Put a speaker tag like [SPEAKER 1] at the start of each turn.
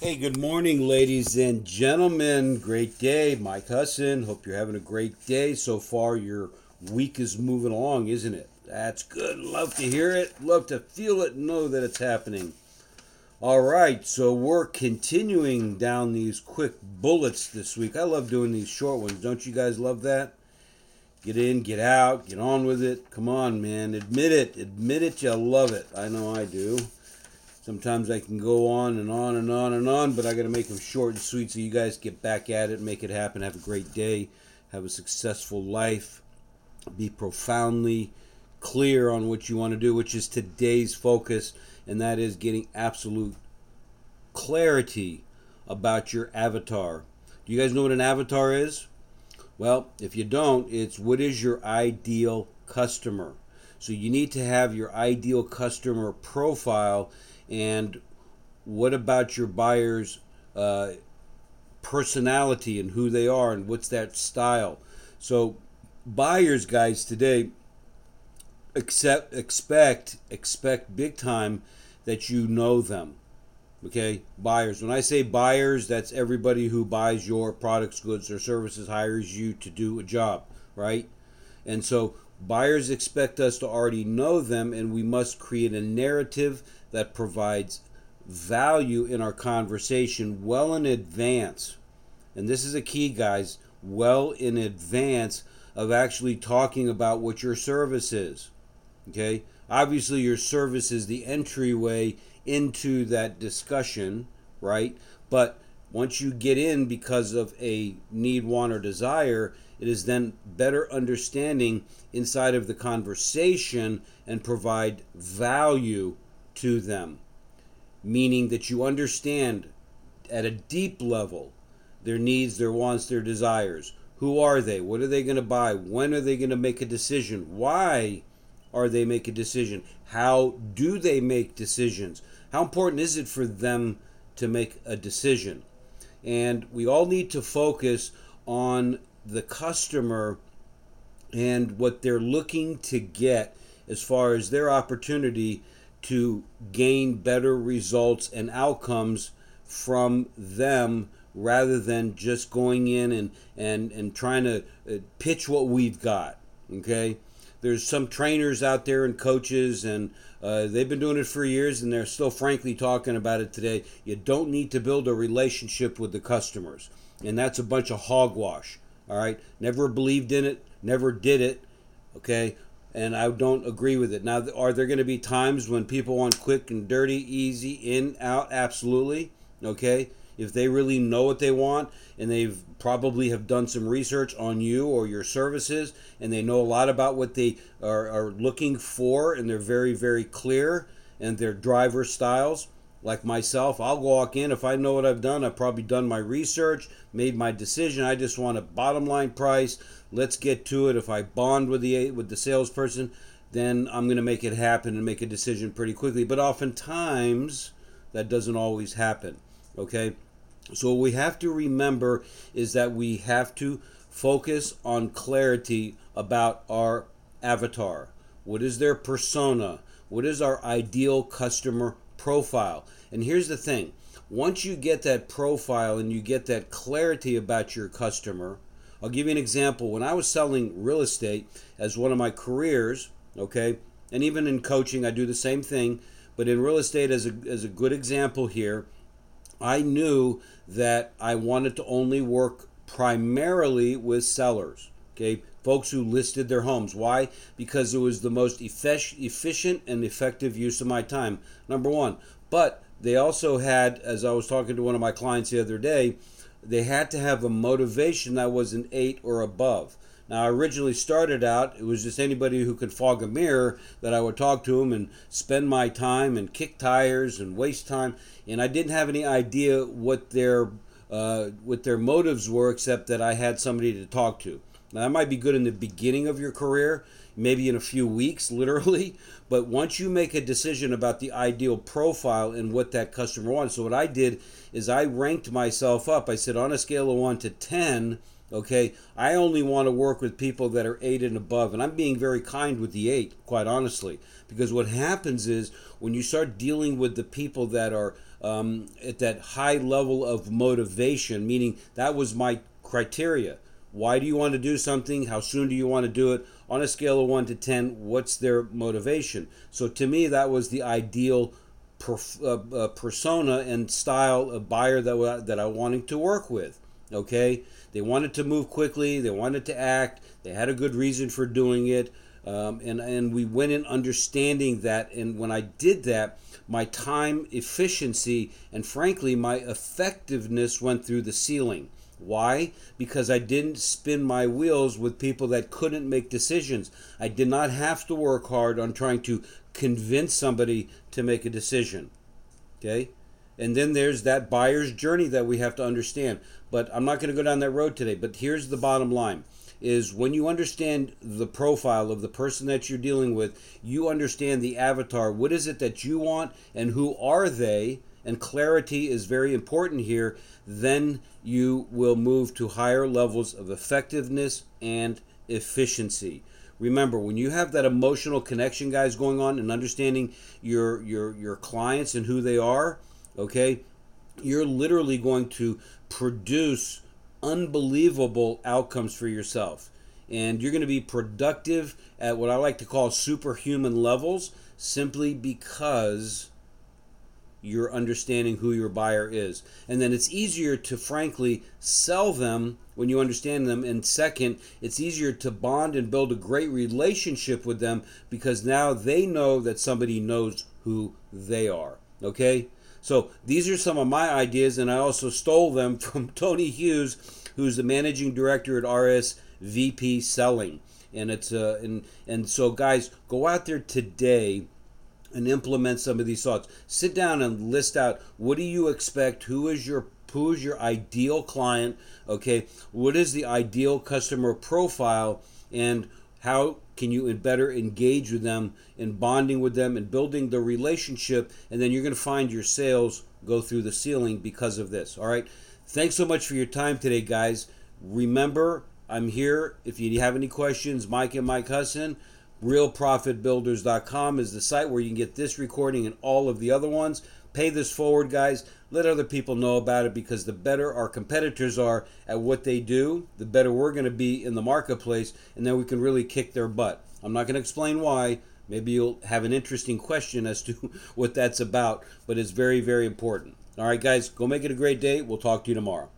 [SPEAKER 1] Hey, good morning, ladies and gentlemen. Great day. Mike Husson. Hope you're having a great day. So far, your week is moving along, isn't it? That's good. Love to hear it. Love to feel it know that it's happening. All right, so we're continuing down these quick bullets this week. I love doing these short ones. Don't you guys love that? Get in, get out, get on with it. Come on, man. Admit it. Admit it. You love it. I know I do. Sometimes I can go on and on and on and on, but I got to make them short and sweet so you guys get back at it, make it happen, have a great day, have a successful life, be profoundly clear on what you want to do, which is today's focus, and that is getting absolute clarity about your avatar. Do you guys know what an avatar is? Well, if you don't, it's what is your ideal customer. So you need to have your ideal customer profile and what about your buyer's uh, personality and who they are and what's that style? So buyers guys today accept expect expect big time that you know them okay? Buyers. When i say buyers that's everybody who buys your products goods or services hires you to do a job right? And so buyers expect us to already know them and we must create a narrative that provides value in our conversation well in advance. And this is a key, guys, well in advance of actually talking about what your service is. Okay? Obviously, your service is the entryway into that discussion, right? But once you get in because of a need, want, or desire, it is then better understanding inside of the conversation and provide value to them, meaning that you understand at a deep level their needs, their wants, their desires. Who are they? What are they going to buy? When are they going to make a decision? Why are they make a decision? How do they make decisions? How important is it for them to make a decision? And we all need to focus on the customer and what they're looking to get as far as their opportunity to gain better results and outcomes from them rather than just going in and, and, and trying to uh, pitch what we've got. Okay? There's some trainers out there and coaches, and uh, they've been doing it for years, and they're still frankly talking about it today. You don't need to build a relationship with the customers, and that's a bunch of hogwash. All right? Never believed in it, never did it. Okay? And I don't agree with it. Now, are there going to be times when people want quick and dirty, easy, in, out? Absolutely. Okay. If they really know what they want and they've probably have done some research on you or your services and they know a lot about what they are, are looking for and they're very, very clear and their driver styles, like myself, I'll walk in. If I know what I've done, I've probably done my research, made my decision. I just want a bottom line price let's get to it. If I bond with the with the salesperson, then I'm going to make it happen and make a decision pretty quickly. But oftentimes that doesn't always happen. Okay, so what we have to remember is that we have to focus on clarity about our avatar. What is their persona? What is our ideal customer profile? And here's the thing once you get that profile and you get that clarity about your customer, I'll give you an example. When I was selling real estate as one of my careers, okay, and even in coaching, I do the same thing. But in real estate, as a, as a good example here, I knew that I wanted to only work primarily with sellers, okay, folks who listed their homes. Why? Because it was the most efficient and effective use of my time, number one. But they also had, as I was talking to one of my clients the other day, they had to have a motivation that was an eight or above. Now, I originally started out, it was just anybody who could fog a mirror that I would talk to them and spend my time and kick tires and waste time. And I didn't have any idea what their uh, what their motives were, except that I had somebody to talk to. Now, that might be good in the beginning of your career, maybe in a few weeks, literally. But once you make a decision about the ideal profile and what that customer wants, so what I did is I ranked myself up. I said on a scale of 1 to 10, okay, I only want to work with people that are 8 and above. And I'm being very kind with the 8, quite honestly. Because what happens is when you start dealing with the people that are um, at that high level of motivation, meaning that was my criteria. Why do you want to do something? How soon do you want to do it? On a scale of 1 to 10, what's their motivation? So to me, that was the ideal perf- uh, uh, persona and style of buyer that, that I wanted to work with. Okay? They wanted to move quickly, they wanted to act, they had a good reason for doing it. Um, and, and we went in understanding that. And when I did that, my time efficiency and frankly, my effectiveness went through the ceiling. Why? Because I didn't spin my wheels with people that couldn't make decisions. I did not have to work hard on trying to convince somebody to make a decision. Okay? And then there's that buyer's journey that we have to understand. But I'm not going to go down that road today. But here's the bottom line is when you understand the profile of the person that you're dealing with, you understand the avatar. What is it that you want and who are they? And clarity is very important here. Then you will move to higher levels of effectiveness and efficiency. Remember, when you have that emotional connection, guys, going on and understanding your your your clients and who they are, okay, you're literally going to produce unbelievable outcomes for yourself. And you're going to be productive at what I like to call superhuman levels simply because you're understanding who your buyer is. And then it's easier to, frankly, sell them when you understand them. And second, it's easier to bond and build a great relationship with them because now they know that somebody knows who they are. Okay? So these are some of my ideas, and I also stole them from Tony Hughes, who's the managing director at RSVP Selling. And it's uh, and and so guys, go out there today and implement some of these thoughts. Sit down and list out what do you expect? Who is your who is your ideal client? Okay, what is the ideal customer profile, and how can you better engage with them in bonding with them and building the relationship? And then you're going to find your sales go through the ceiling because of this. All right. Thanks so much for your time today, guys. Remember, I'm here. If you have any questions, Mike and Mike Husson, realprofitbuilders.com is the site where you can get this recording and all of the other ones. Pay this forward, guys. Let other people know about it because the better our competitors are at what they do, the better we're going to be in the marketplace, and then we can really kick their butt. I'm not going to explain why. Maybe you'll have an interesting question as to what that's about, but it's very, very important. All right, guys, go make it a great day. We'll talk to you tomorrow.